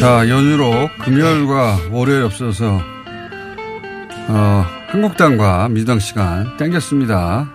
자, 연휴로 금요일과 월요일 없어서, 어, 한국당과 민주당 시간 땡겼습니다.